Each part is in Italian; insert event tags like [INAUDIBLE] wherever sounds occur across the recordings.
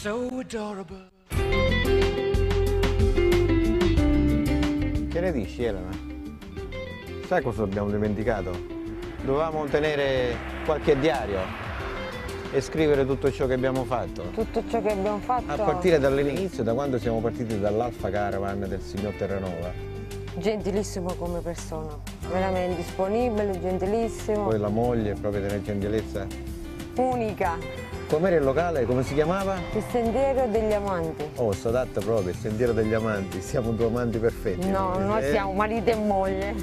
so adorable. Che ne dici Elena? Sai cosa abbiamo dimenticato? Dovevamo tenere qualche diario e scrivere tutto ciò che abbiamo fatto. Tutto ciò che abbiamo fatto, A partire dall'inizio, da quando siamo partiti dall'Alfa Caravan del signor Terranova. gentilissimo come persona, veramente disponibile, gentilissimo, Poi la moglie, proprio della gentilezza. unica, Com'era il locale? Come si chiamava? il sentiero degli amanti. Oh, sto adatto proprio, il sentiero degli amanti. Siamo due amanti perfetti. No, noi Eh? siamo marito e moglie.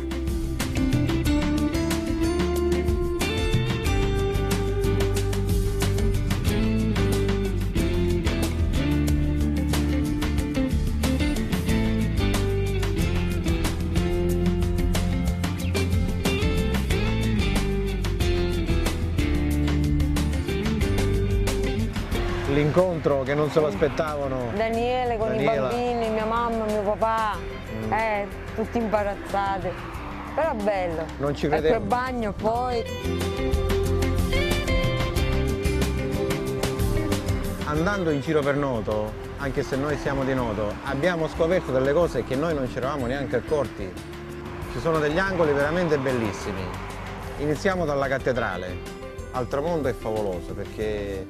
L'incontro che non se lo aspettavano. Daniele con Daniela. i bambini, mia mamma, mio papà, Mm. eh, tutti imbarazzati. Però bello. Non ci E quel credevo. bagno poi. Andando in giro per Noto, anche se noi siamo di Noto, abbiamo scoperto delle cose che noi non ci eravamo neanche accorti. Ci sono degli angoli veramente bellissimi. Iniziamo dalla cattedrale. Al tramonto è favoloso perché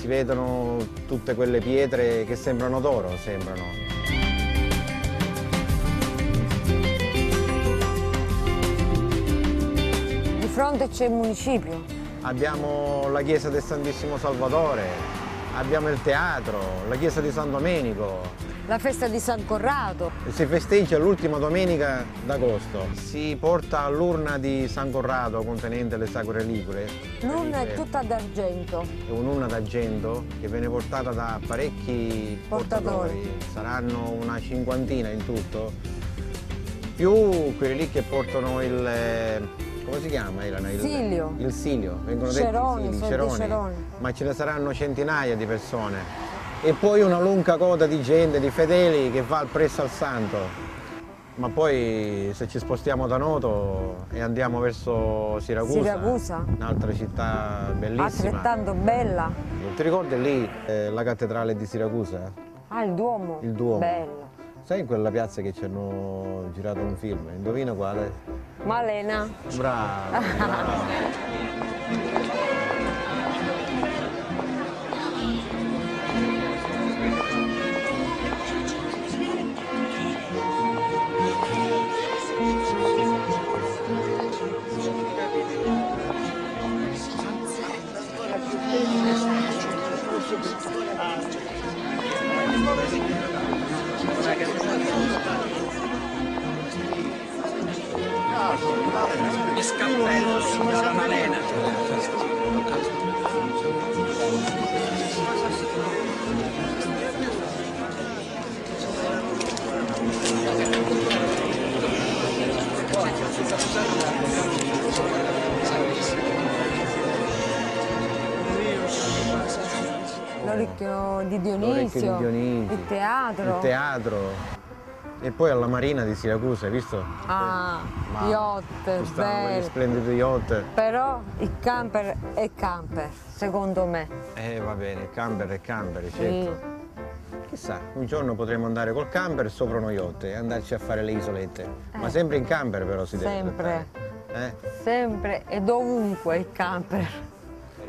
si vedono tutte quelle pietre che sembrano d'oro, sembrano. Di fronte c'è il municipio. Abbiamo la chiesa del Santissimo Salvatore, abbiamo il teatro, la chiesa di San Domenico, La festa di San Corrado. Si festeggia l'ultima domenica d'agosto. Si porta l'urna di San Corrado contenente le sacre ligure. L'urna è Reliquie. tutta d'argento. È un'urna d'argento che viene portata da parecchi Portatori. portatori. Saranno una cinquantina in tutto. Più quelli lì che portano il... eh, come si chiama Elena? Il Silio. Il silio. Vengono Ceroni, detti sili, ceroni. ceroni. Ma ce ne saranno centinaia di persone. E poi una lunga coda di gente, di fedeli che va al presso al santo. Ma poi se ci spostiamo da Noto e andiamo verso Siracusa, Siracusa. un'altra città bellissima. Altrettanto bella. Ti ricordi lì eh, la cattedrale di Siracusa? Ah, il Duomo. Il Duomo. Bello. Sai in quella piazza che ci hanno girato un film? Indovina quale? Malena. Bravo, bravo. [LAUGHS] Il cappello, signora Malena. L'orecchio di L'orecchio Dionisio. di Dionisio. Il teatro. Il teatro. E poi alla Marina di Siracusa, hai visto? Ah, Ma yacht, bello. splendidi yacht. Però il camper è camper, secondo me. Eh va bene, camper è camper, certo. Mm. Chissà, un giorno potremo andare col camper sopra uno yacht e andarci a fare le isolette. Ma Eh. sempre in camper però si deve Sempre. Eh? Sempre e dovunque il camper.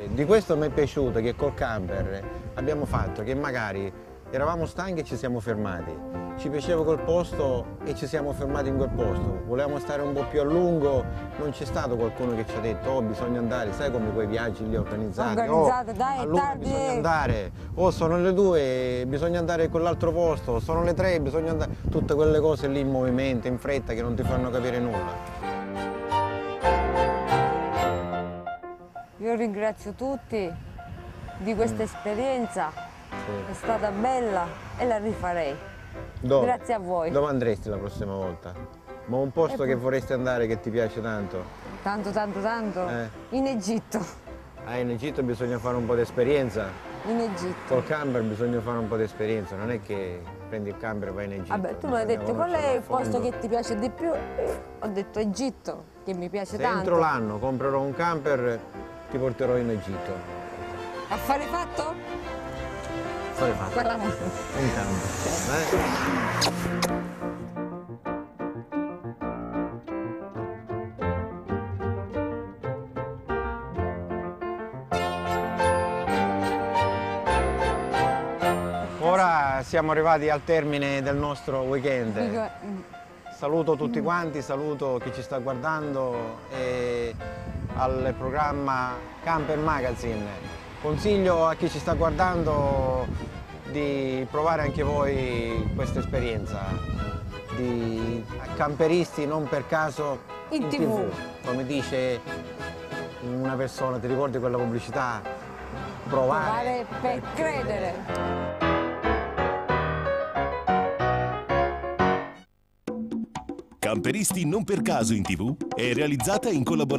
Di questo mi è piaciuto che col camper abbiamo fatto che magari eravamo stanchi e ci siamo fermati. Ci piaceva quel posto e ci siamo fermati in quel posto. Volevamo stare un po' più a lungo, non c'è stato qualcuno che ci ha detto oh bisogna andare, sai come quei viaggi lì organizzati? Organizzati, oh, dai, è allora tardi, bisogna eh." andare, oh sono le due, bisogna andare in quell'altro posto, sono le tre, bisogna andare. Tutte quelle cose lì in movimento, in fretta, che non ti fanno capire nulla. Io ringrazio tutti di questa esperienza È stata bella e la rifarei. Dove? Grazie a voi. Dove andresti la prossima volta? Ma un posto E che poi- vorresti andare che ti piace tanto? Tanto, tanto, tanto. Eh. In Egitto. Ah, in Egitto bisogna fare un po' di esperienza. In Egitto. Col camper bisogna fare un po' di esperienza, non è che prendi il camper e vai in Egitto. Vabbè, tu mi hai detto qual è il posto che ti piace di più? Ho detto Egitto, che mi piace Se tanto. entro l'anno comprerò un camper, ti porterò in Egitto. Affare fatto? Fatto. Parliamo. Un camper. eh? Ora siamo arrivati al termine del nostro weekend. Dico, Saluto tutti quanti, saluto chi ci sta guardando e al programma Camper Magazine. Consiglio a chi ci sta guardando di provare anche voi questa esperienza di camperisti non per caso In TV. Come dice una persona, ti ricordi quella pubblicità? Provare, Provare per credere. Camperisti non per caso in TV è realizzata in collaborazione